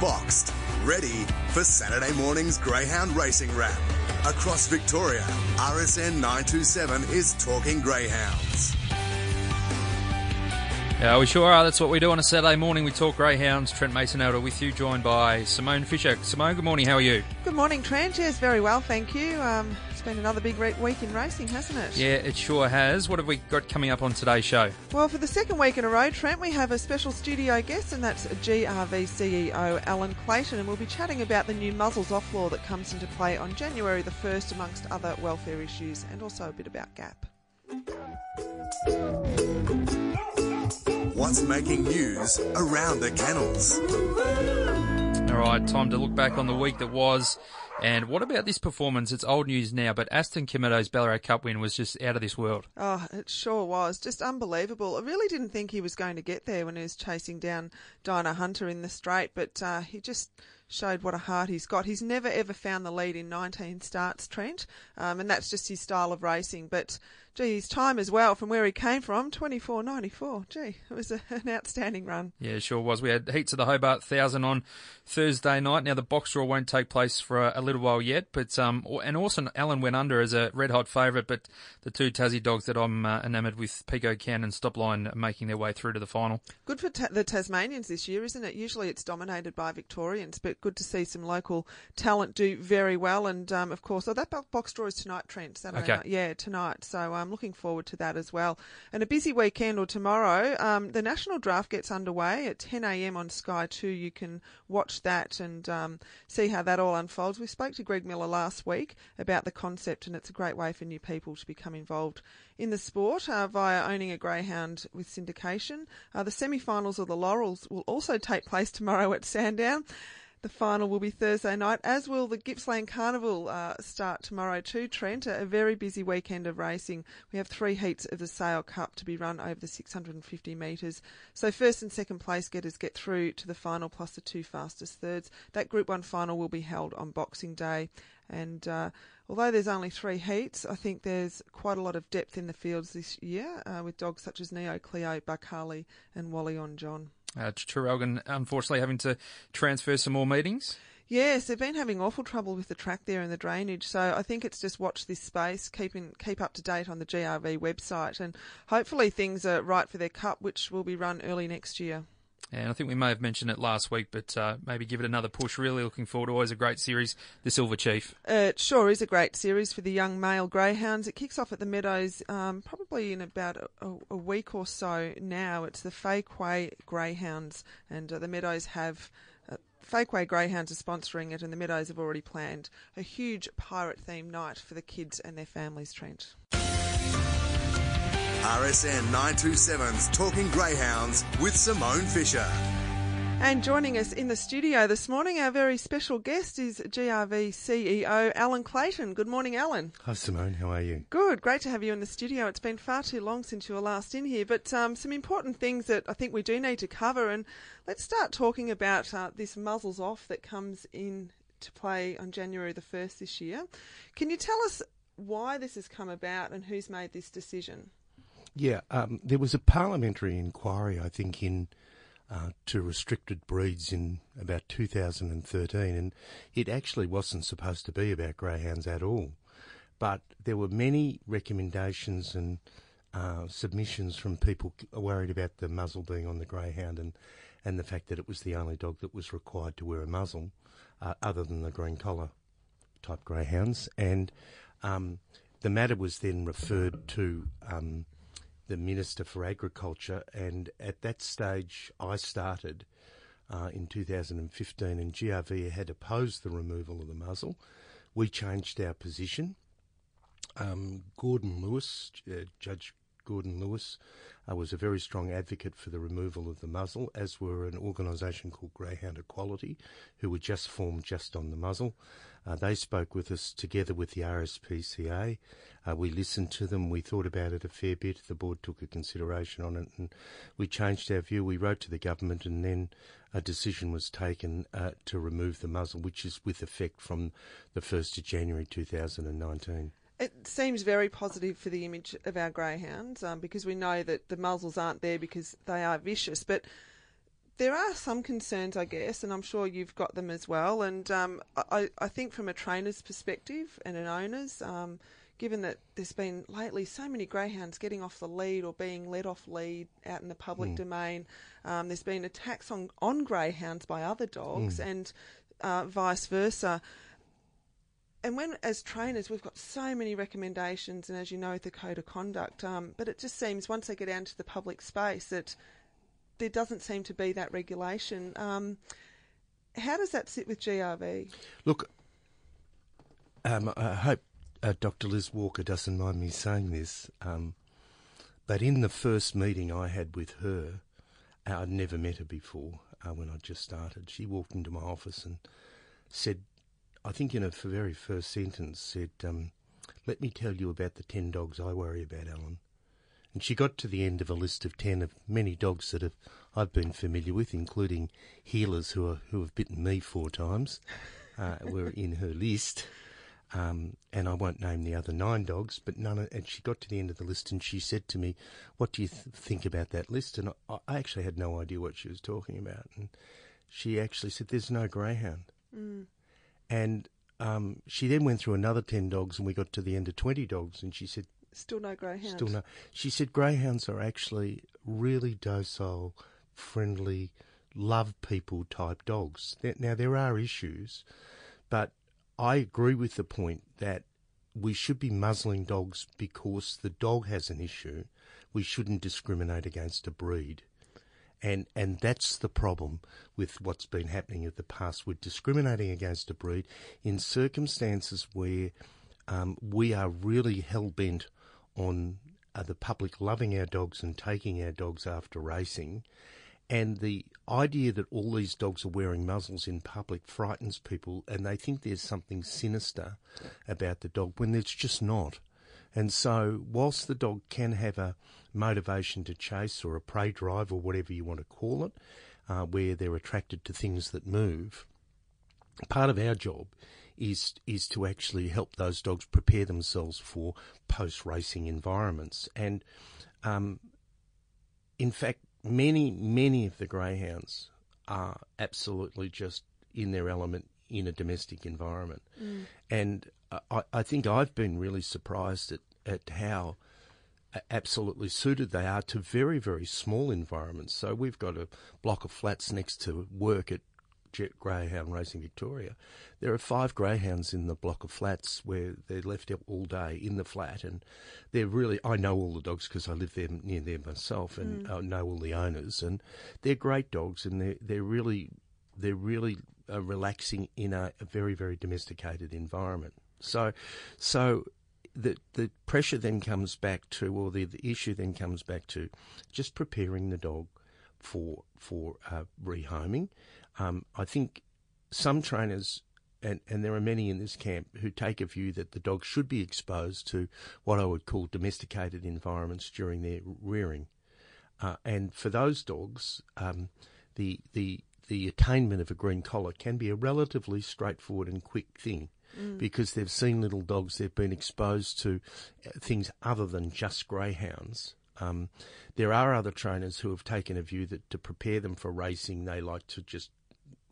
boxed, ready for Saturday morning's Greyhound Racing Wrap. Across Victoria, RSN 927 is talking Greyhounds. Yeah, we sure are. That's what we do on a Saturday morning. We talk greyhounds. Trent Masenhelder with you, joined by Simone Fisher. Simone, good morning. How are you? Good morning, Trent. Yes, very well, thank you. Um, it's been another big week in racing, hasn't it? Yeah, it sure has. What have we got coming up on today's show? Well, for the second week in a row, Trent, we have a special studio guest, and that's GRV CEO Alan Clayton, and we'll be chatting about the new muzzles off law that comes into play on January the 1st, amongst other welfare issues, and also a bit about GAP. What's making news around the kennels? All right, time to look back on the week that was. And what about this performance? It's old news now, but Aston Cometto's Ballarat Cup win was just out of this world. Oh, it sure was. Just unbelievable. I really didn't think he was going to get there when he was chasing down Dinah Hunter in the straight, but uh, he just showed what a heart he's got. He's never ever found the lead in 19 starts, Trent, um, and that's just his style of racing. But gee, his time as well from where he came from, 24.94. Gee, it was a, an outstanding run. Yeah, it sure was. We had heats of the Hobart Thousand on Thursday night. Now the box draw won't take place for a, a little while yet, but um, and Orson Allen went under as a red hot favourite, but the two Tassie dogs that I'm uh, enamoured with, Pico Can and Stopline, making their way through to the final. Good for ta- the Tasmanians this year, isn't it? Usually it's dominated by Victorians, but good to see some local talent do very well. And um, of course, oh, that box draw is tonight, Trent. Saturday okay. night. Yeah, tonight. So I'm looking forward to that as well. And a busy weekend or tomorrow. Um, the national draft gets underway at 10 a.m. on Sky 2. You can watch that and um, see how that all unfolds. We spoke to Greg Miller last week about the concept, and it's a great way for new people to become involved in the sport uh, via owning a greyhound with syndication. Uh, the semi-finals of the Laurels will also take place tomorrow at Sandown. The final will be Thursday night, as will the Gippsland Carnival uh, start tomorrow too, Trent. A very busy weekend of racing. We have three heats of the Sale Cup to be run over the 650 metres. So first and second place getters get through to the final plus the two fastest thirds. That Group 1 final will be held on Boxing Day. And uh, although there's only three heats, I think there's quite a lot of depth in the fields this year uh, with dogs such as Neo Cleo, Harley and Wally on John. Uh, Traralgon, unfortunately, having to transfer some more meetings. Yes, they've been having awful trouble with the track there and the drainage. So I think it's just watch this space, keep in, keep up to date on the GRV website, and hopefully things are right for their cup, which will be run early next year. And I think we may have mentioned it last week, but uh, maybe give it another push. Really looking forward. To always a great series, the Silver Chief. It sure is a great series for the young male greyhounds. It kicks off at the Meadows um, probably in about a, a, week or so now. It's the Fakeway Greyhounds, and uh, the Meadows have. Uh, Fakeway Greyhounds are sponsoring it, and the Meadows have already planned a huge pirate themed night for the kids and their families, Trent. RSN 927's Talking Greyhounds with Simone Fisher. And joining us in the studio this morning, our very special guest is GRV CEO Alan Clayton. Good morning, Alan. Hi, Simone. How are you? Good. Great to have you in the studio. It's been far too long since you were last in here, but um, some important things that I think we do need to cover. And let's start talking about uh, this muzzles off that comes in to play on January the 1st this year. Can you tell us why this has come about and who's made this decision? Yeah, um, there was a parliamentary inquiry, I think, in uh, to restricted breeds in about 2013, and it actually wasn't supposed to be about greyhounds at all. But there were many recommendations and uh, submissions from people worried about the muzzle being on the greyhound and, and the fact that it was the only dog that was required to wear a muzzle, uh, other than the green collar type greyhounds. And um, the matter was then referred to um, the Minister for Agriculture, and at that stage I started uh, in 2015, and GRV had opposed the removal of the muzzle. We changed our position. Um, Gordon Lewis, uh, Judge Gordon Lewis, uh, was a very strong advocate for the removal of the muzzle, as were an organisation called Greyhound Equality, who were just formed just on the muzzle. Uh, they spoke with us together with the RSPCA. Uh, we listened to them. We thought about it a fair bit. The board took a consideration on it, and we changed our view. We wrote to the government, and then a decision was taken uh, to remove the muzzle, which is with effect from the 1st of January 2019. It seems very positive for the image of our greyhounds um, because we know that the muzzles aren't there because they are vicious. But there are some concerns, I guess, and I'm sure you've got them as well. And um, I, I think from a trainer's perspective and an owner's, um, given that there's been lately so many greyhounds getting off the lead or being let off lead out in the public mm. domain, um, there's been attacks on, on greyhounds by other dogs mm. and uh, vice versa. And when, as trainers, we've got so many recommendations, and as you know, the code of conduct, um, but it just seems once they get out into the public space that there doesn't seem to be that regulation. Um, how does that sit with GRV? Look, um, I hope uh, Dr. Liz Walker doesn't mind me saying this, um, but in the first meeting I had with her, I'd never met her before uh, when I just started. She walked into my office and said, I think in her very first sentence, said, um, Let me tell you about the 10 dogs I worry about, Alan. And she got to the end of a list of 10 of many dogs that have, I've been familiar with, including healers who, are, who have bitten me four times, uh, were in her list. Um, and I won't name the other nine dogs, but none. Of, and she got to the end of the list, and she said to me, "What do you th- think about that list?" And I, I, actually had no idea what she was talking about. And she actually said, "There's no greyhound." Mm. And um, she then went through another ten dogs, and we got to the end of twenty dogs, and she said, "Still no greyhound." Still no. She said greyhounds are actually really docile, friendly, love people type dogs. Now there are issues, but I agree with the point that we should be muzzling dogs because the dog has an issue. We shouldn't discriminate against a breed. And and that's the problem with what's been happening in the past. We're discriminating against a breed in circumstances where um, we are really hell bent on uh, the public loving our dogs and taking our dogs after racing, and the idea that all these dogs are wearing muzzles in public frightens people, and they think there's something sinister about the dog when there's just not. And so, whilst the dog can have a motivation to chase or a prey drive or whatever you want to call it, uh, where they're attracted to things that move, part of our job is is to actually help those dogs prepare themselves for post racing environments. And um, in fact, many, many of the greyhounds are absolutely just in their element in a domestic environment. Mm. And I, I, think I've been really surprised at, at how absolutely suited they are to very, very small environments. So we've got a block of flats next to work at Jet Greyhound Racing Victoria. There are five greyhounds in the block of flats where they're left out all day in the flat, and they're really. I know all the dogs because I live there near there myself, and mm. I know all the owners, and they're great dogs, and they're they're really they're really uh, relaxing in a, a very very domesticated environment. So, so the the pressure then comes back to, or the, the issue then comes back to, just preparing the dog for for uh, rehoming. Um, I think some trainers, and, and there are many in this camp, who take a view that the dog should be exposed to what I would call domesticated environments during their rearing. Uh, and for those dogs, um, the the the attainment of a green collar can be a relatively straightforward and quick thing. Mm. Because they've seen little dogs, they've been exposed to uh, things other than just greyhounds, um, there are other trainers who have taken a view that to prepare them for racing, they like to just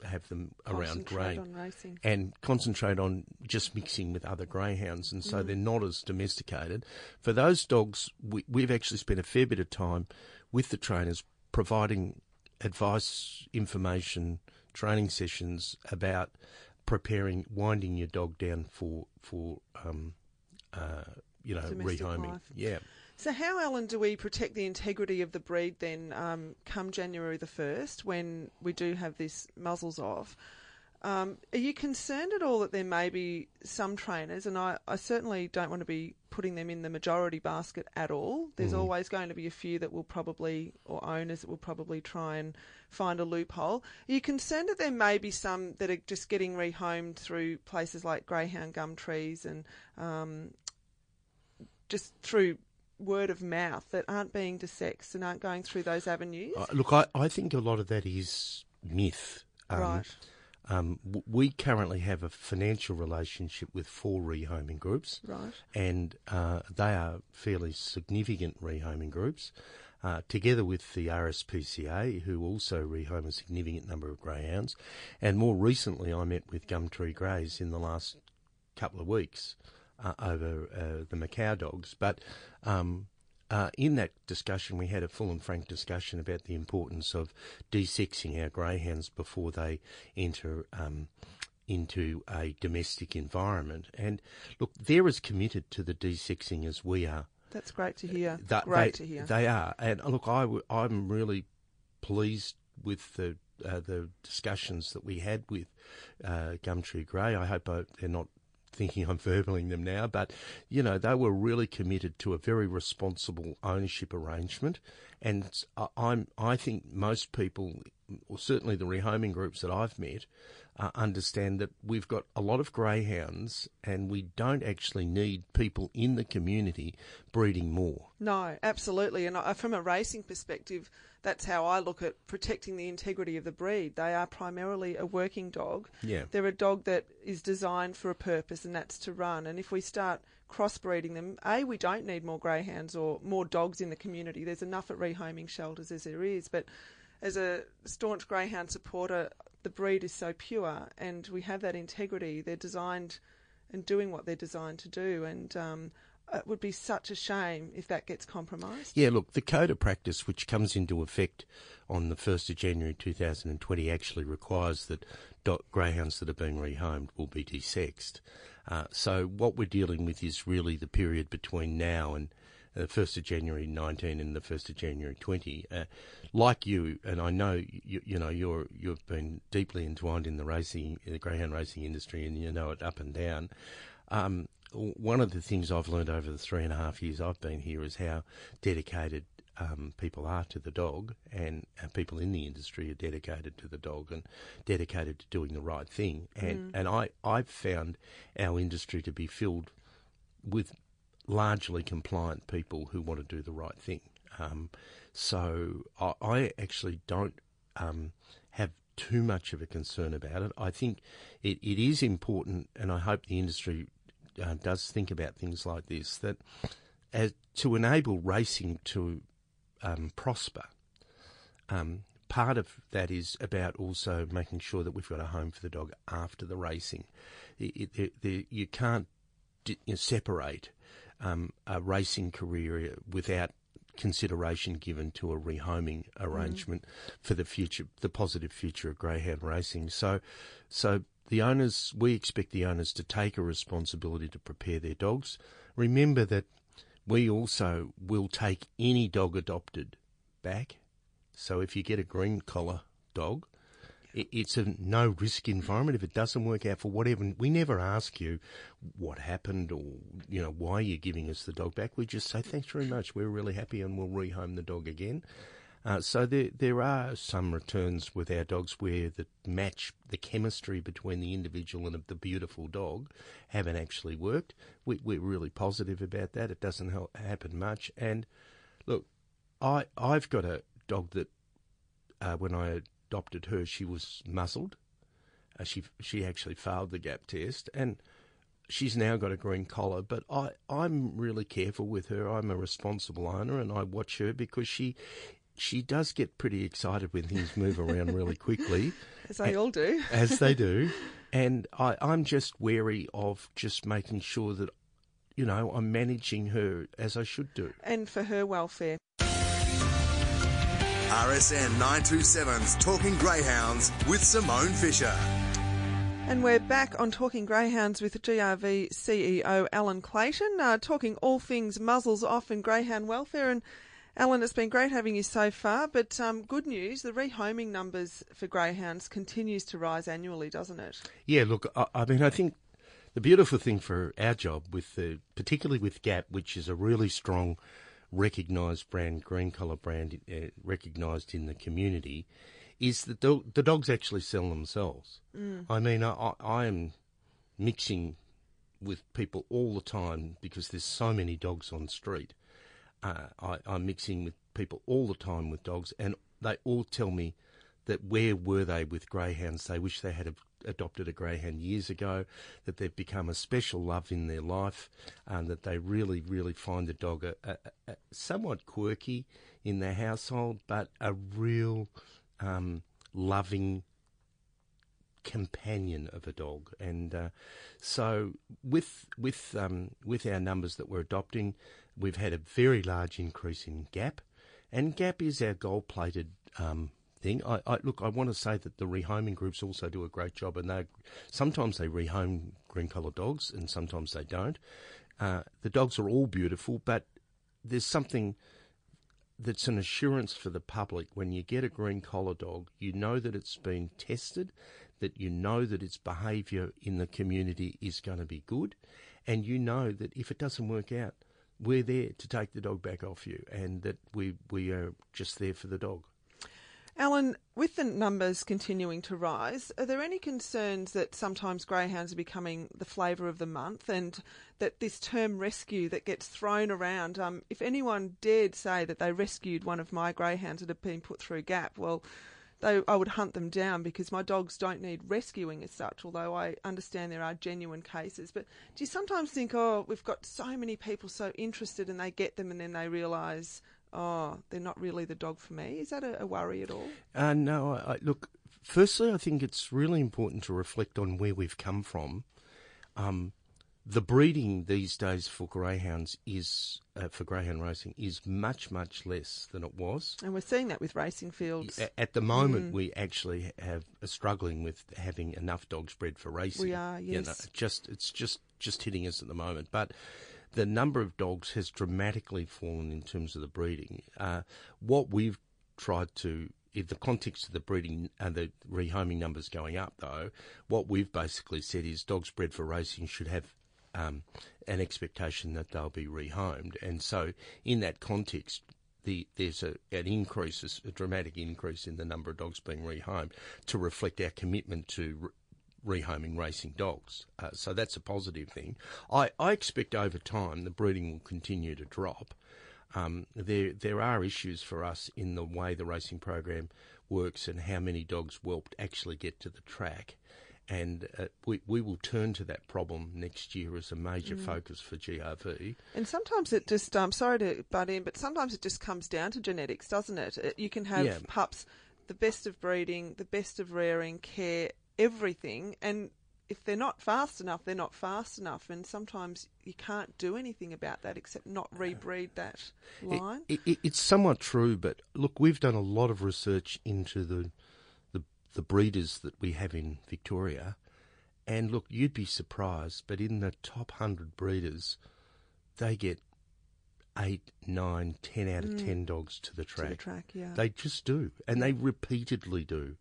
have them around grain and concentrate on just mixing with other greyhounds, and so mm. they're not as domesticated. For those dogs, we, we've actually spent a fair bit of time with the trainers providing advice, information, training sessions about preparing, winding your dog down for for um, uh, you know Domestic rehoming. Life. Yeah. So, how, Alan, do we protect the integrity of the breed then um, come January the 1st when we do have this muzzles off? Um, are you concerned at all that there may be some trainers, and I, I, certainly don't want to be putting them in the majority basket at all. There's mm. always going to be a few that will probably, or owners that will probably try and find a loophole. Are you concerned that there may be some that are just getting rehomed through places like Greyhound Gum Trees and um, just through word of mouth that aren't being desexed and aren't going through those avenues? Uh, look, I, I think a lot of that is myth. Um, right. Um, we currently have a financial relationship with four rehoming groups. Right. And uh, they are fairly significant rehoming groups. uh, together with the RSPCA, who also rehome a significant number of greyhounds. And more recently, I met with Gumtree Greys in the last couple of weeks uh, over uh, the Macau dogs. But um, uh, in that discussion, we had a full and frank discussion about the importance of desexing our greyhounds before they enter um, into a domestic environment. And look, they're as committed to the desexing as we are. That's great to hear. That, great they, to hear. They are. And look, I, am really pleased with the uh, the discussions that we had with uh, Gumtree Grey. I hope I, they're not thinking I'm verbalizing them now, but you know they were really committed to a very responsible ownership arrangement, and uh, I'm I think most people, or certainly the rehoming groups that I've met, uh, understand that we've got a lot of greyhounds and we don't actually need people in the community breeding more. No, absolutely. And from a racing perspective, that's how I look at protecting the integrity of the breed. They are primarily a working dog. Yeah. They're a dog that is designed for a purpose and that's to run. And if we start crossbreeding them, A, we don't need more greyhounds or more dogs in the community. There's enough at rehoming shelters as there is. But as a staunch greyhound supporter, the breed is so pure and we have that integrity. They're designed and doing what they're designed to do. And um, it would be such a shame if that gets compromised. Yeah, look, the code of practice, which comes into effect on the 1st of January 2020, actually requires that greyhounds that are being rehomed will be desexed. Uh, so what we're dealing with is really the period between now and the uh, 1st of January 19 and the 1st of January 20. Uh, like you, and I know you, you know you're you've been deeply entwined in the racing, in the greyhound racing industry, and you know it up and down. Um, one of the things I've learned over the three and a half years I've been here is how dedicated um, people are to the dog, and, and, people in the industry are dedicated to the dog and dedicated to doing the right thing. And mm. and I I've found our industry to be filled with largely compliant people who want to do the right thing. Um, so I, I, actually don't um, have too much of a concern about it. I think it, it is important, and I hope the industry uh, does think about things like this that as, to enable racing to um, prosper. Um, part of that is about also making sure that we've got a home for the dog after the racing. It, it, it, you can't separate um, a racing career without consideration given to a rehoming arrangement mm. for the future, the positive future of greyhound racing. So, so the owners, we expect the owners to take a responsibility to prepare their dogs. Remember that we also will take any dog adopted back. So if you get a green collar dog, it's a no risk environment. If it doesn't work out for whatever, we never ask you what happened or you know why you're giving us the dog back. We just say thanks very much. We're really happy and we'll rehome the dog again. Uh, so there there are some returns with our dogs where the match the chemistry between the individual and the beautiful dog haven't actually worked. We, we're really positive about that. It doesn't happen much. And look, I I've got a dog that uh, when I adopted her, she was muzzled. Uh, she she actually failed the gap test, and she's now got a green collar. But I I'm really careful with her. I'm a responsible owner, and I watch her because she she does get pretty excited when things move around really quickly, as they all do, as they do. And I I'm just wary of just making sure that you know I'm managing her as I should do, and for her welfare. RSN 927's Talking Greyhounds with Simone Fisher. And we're back on Talking Greyhounds with GRV CEO Alan Clayton, uh, talking all things muzzles off and greyhound welfare. And Alan, it's been great having you so far, but um, good news, the rehoming numbers for greyhounds continues to rise annually, doesn't it? Yeah, look, I, I mean, I think the beautiful thing for our job, with the, particularly with GAP, which is a really strong recognised brand, green collar brand, uh, recognised in the community, is that the, the dogs actually sell themselves. Mm. I mean, I, I am mixing with people all the time because there's so many dogs on the street. Uh, I, I'm mixing with people all the time with dogs, and they all tell me that where were they with greyhounds? They wish they had adopted a greyhound years ago, that they've become a special love in their life, and that they really, really find the dog a, a, a somewhat quirky in their household, but a real um, loving companion of a dog. And uh, so, with with um, with our numbers that we're adopting, we've had a very large increase in gap, and gap is our gold-plated. Um, thing. I, I, look. I want to say that the rehoming groups also do a great job, and they sometimes they rehome green collar dogs, and sometimes they don't. Uh, the dogs are all beautiful, but there's something that's an assurance for the public when you get a green collar dog, you know that it's been tested, that you know that its behaviour in the community is going to be good, and you know that if it doesn't work out, we're there to take the dog back off you, and that we we are just there for the dog. Alan, with the numbers continuing to rise, are there any concerns that sometimes greyhounds are becoming the flavour of the month and that this term rescue that gets thrown around, um, if anyone dared say that they rescued one of my greyhounds that had been put through gap, well, they, I would hunt them down because my dogs don't need rescuing as such, although I understand there are genuine cases. But do you sometimes think, oh, we've got so many people so interested and they get them and then they realise, oh, they're not really the dog for me? Is that a, a worry at all? Uh, no, I, I, look, firstly, I think it's really important to reflect on where we've come from. Um, the breeding these days for greyhounds is uh, for greyhound racing is much much less than it was, and we're seeing that with racing fields. At the moment, mm. we actually have are struggling with having enough dogs bred for racing. We are, yes. You know, just it's just just hitting us at the moment, but the number of dogs has dramatically fallen in terms of the breeding. Uh, what we've tried to in the context of the breeding and the rehoming numbers going up, though, what we've basically said is dogs bred for racing should have um, an expectation that they'll be rehomed. And so, in that context, the, there's a, an increase, a dramatic increase in the number of dogs being rehomed to reflect our commitment to rehoming racing dogs. Uh, so that's a positive thing. I, I expect over time the breeding will continue to drop. Um, there there are issues for us in the way the racing program works and how many dogs whelped actually get to the track and uh, we, we will turn to that problem next year as a major mm. focus for GRV. And sometimes it just, um, sorry to butt in, but sometimes it just comes down to genetics, doesn't it? it you can have yeah. pups, the best of breeding, the best of rearing, care, everything, and if they're not fast enough, they're not fast enough, and sometimes you can't do anything about that except not rebreed that line. It, it, it's somewhat true, but look, we've done a lot of research into the the breeders that we have in Victoria. And look, you'd be surprised, but in the top 100 breeders, they get eight, nine, ten out of mm. ten dogs to the track. To the track, yeah. They just do, and they repeatedly do.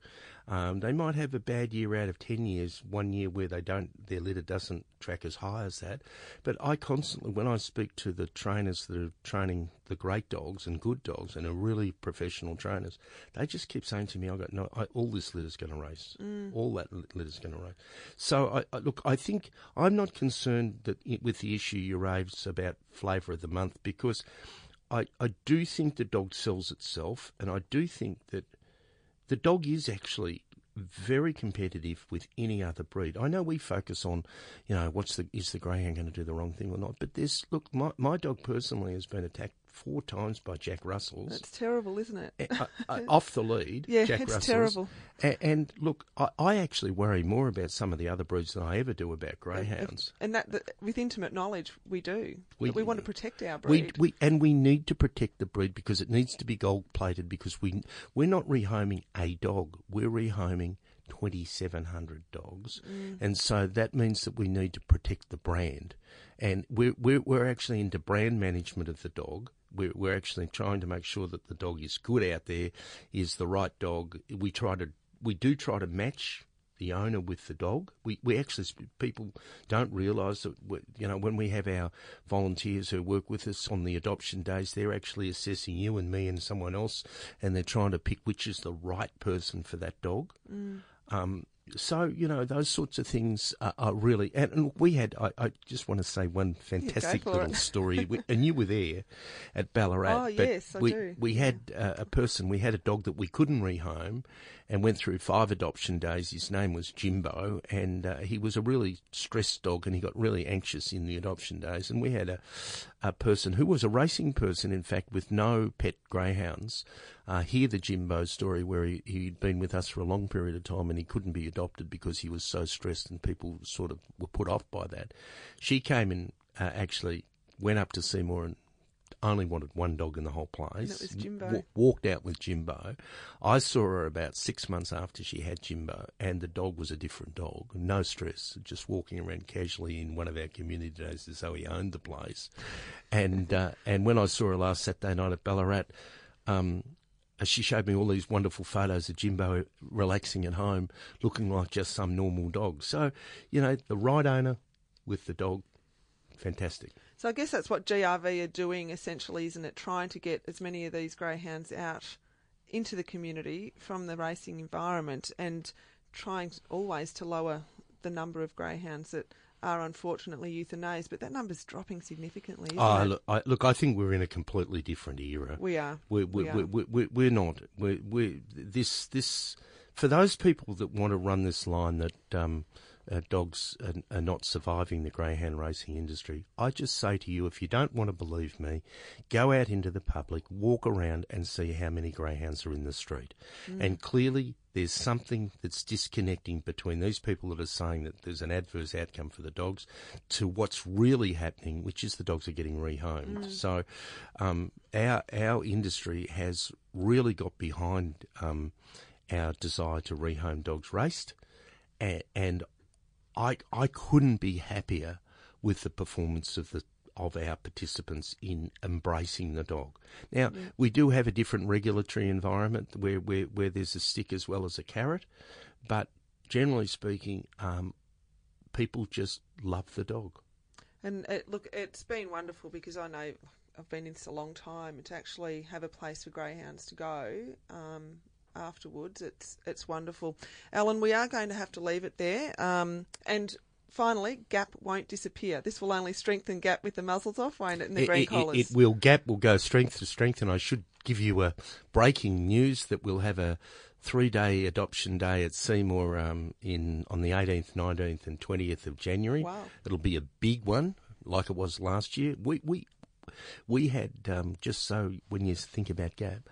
Um, they might have a bad year out of 10 years, one year where they don't, their litter doesn't track as high as that. But I constantly, when I speak to the trainers that are training the great dogs and good dogs and are really professional trainers, they just keep saying to me, I got no, I, all this litter's going to race. Mm. All that litter's going to race. So I, I, look, I think I'm not concerned that with the issue you raised about flavour of the month because I, I do think the dog sells itself and I do think that the dog is actually very competitive with any other breed. I know we focus on, you know, what's the is the greyhound going to do the wrong thing or not? But this look, my my dog personally has been attacked four times by Jack Russells. That's terrible, isn't it? uh, uh, off the lead, yeah, Jack it's Russells. terrible. And, and look, I, I, actually worry more about some of the other breeds than I ever do about greyhounds. And that, that with intimate knowledge, we do. We, we want to protect our breed. We, we, and we need to protect the breed because it needs to be gold plated because we we're not rehoming a dog, we're rehoming 2,700 dogs. Mm. And so that means that we need to protect the brand. And we're, we're, we're actually into brand management of the dog. We're, we're actually trying to make sure that the dog is good out there, is the right dog. We try to, we do try to match the owner with the dog. We we actually people don't realise that we, you know when we have our volunteers who work with us on the adoption days, they're actually assessing you and me and someone else, and they're trying to pick which is the right person for that dog. Mm. Um, so you know those sorts of things are, are really. And, and we had. I, I, just want to say one fantastic little it. story, We- and you were there at Ballarat. Oh, yes, I we, do. We had uh, a person. We had a dog that we couldn't rehome, and went through five adoption days. His name was Jimbo, and uh, he was a really stressed dog, and he got really anxious in the adoption days. And we had a a person who was a racing person, in fact, with no pet greyhounds. Uh, hear the Jimbo story where he, he'd been with us for a long period of time and he couldn't be adopted because he was so stressed and people sort of were put off by that. She came and uh, actually went up to Seymour and only wanted one dog in the whole place. that was Jimbo. Wa- walked out with Jimbo. I saw her about six months after she had Jimbo, and the dog was a different dog. No stress, just walking around casually in one of our community days as though he owned the place. And uh, and when I saw her last Saturday night at Ballarat, um, she showed me all these wonderful photos of Jimbo relaxing at home, looking like just some normal dog. So, you know, the right owner with the dog, fantastic. So I guess that's what GRV are doing essentially, isn't it? Trying to get as many of these greyhounds out into the community from the racing environment and trying always to lower the number of greyhounds that are unfortunately euthanized. But that number's dropping significantly, isn't Oh, it? look I, look, I think we're in a completely different era. We are. We're, We we're, are. we're, we're, we're not. We're, we're, this, this, for those people that want to run this line that um, uh, dogs are, are not surviving the greyhound racing industry, I just say to you, if you don't want to believe me, go out into the public, walk around and see how many greyhounds are in the street. And clearly, there's something that's disconnecting between these people that are saying that there's an adverse outcome for the dogs to what's really happening, which is the dogs are getting rehomed. So, um, our our industry has really got behind um, our desire to rehome dogs raced, and, and I I couldn't be happier with the performance of the of our participants in embracing the dog. Now we do have a different regulatory environment where, where where there's a stick as well as a carrot, but generally speaking, um, people just love the dog. And it, look, it's been wonderful because I know I've been in this a long time. To actually have a place for greyhounds to go um, afterwards, it's it's wonderful. Alan, we are going to have to leave it there. Um, and finally, Gap won't disappear. This will only strengthen Gap with the muzzles off, won't it? And the It, green it- collars. it will gap will go strength to strength, and I should give you a breaking news that we'll have a three day adoption day at Seymour um, in on the 18th, 19th, and 20th of January. Wow. It'll be a big one, like it was last year. We we we had um, just so when you think about Gap,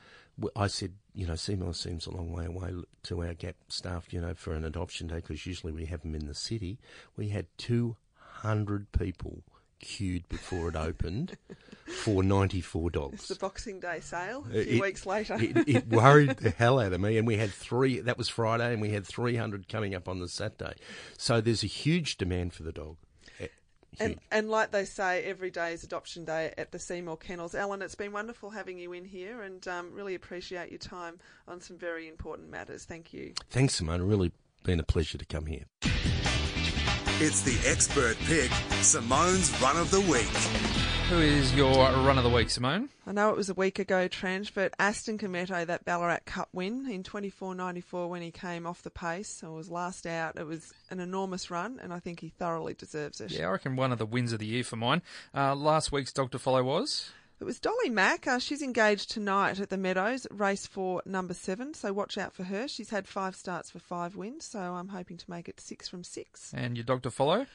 I said you know Seymour seems a long way away to our Gap staff, you know, for an adoption day because usually we have them in the city. We had 200 people queued before it opened for 94 dogs. it's the Boxing Day sale a Uh, few it- weeks later. it, it worried the hell out of me, and we had three. That was Friday, and we had 300 coming up on the Saturday. So there's a huge demand for the dog. And, and like they say, every day is adoption day at the Seymour Kennels. Alan, it's been wonderful having you in here and um, really appreciate your time on some very important matters. Thank you. Thanks, Simone. Really been a pleasure to come here. It's the expert pick, Simone's run of the week. Who is your run of the week, Simone? I know it was a week ago, Trent, but Aston Cometto, that Ballarat Cup win in 24.94 when he came off the pace or was last out, it was an enormous run and I think he thoroughly deserves it. Yeah, I reckon one of the wins of the year for mine. Uh, last week's Dr. Follow was. It was Dolly Mack. Uh, she's engaged tonight at the Meadows, race for number seven. So watch out for her. She's had five starts for five wins, so I'm hoping to make it six from six. And your Dr. Follow?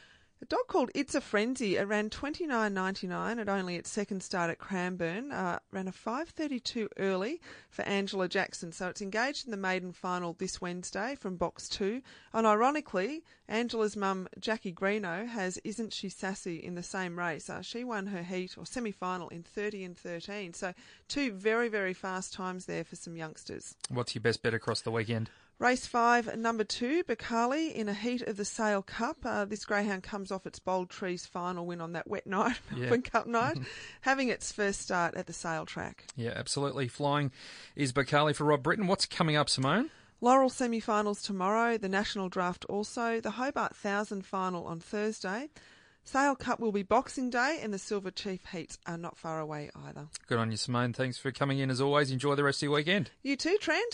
A dog called It's a Frenzy. It ran 29.99 at only its second start at Cranbourne. Uh, ran a 5.32 early for Angela Jackson. So it's engaged in the maiden final this Wednesday from box two. And ironically, Angela's mum, Jackie Greeno, has Isn't She Sassy in the same race. Uh, she won her heat or semi final in 30 and 13. So two very, very fast times there for some youngsters. What's your best bet across the weekend? Race five, number two, Bacali in a heat of the Sale Cup. Uh, this greyhound comes off its Bold Trees final win on that wet night, Yeah. Cup night, having its first start at the Sale track. Yeah, absolutely. Flying is Bacali for Rob Britton. What's coming up, Simone? Laurel semi-finals tomorrow, the National Draft also, the Hobart Thousand final on Thursday. Sale Cup will be Boxing Day, and the Silver Chief heats are not far away either. Good on you, Simone. Thanks for coming in as always. Enjoy the rest of your weekend. You too, Trent.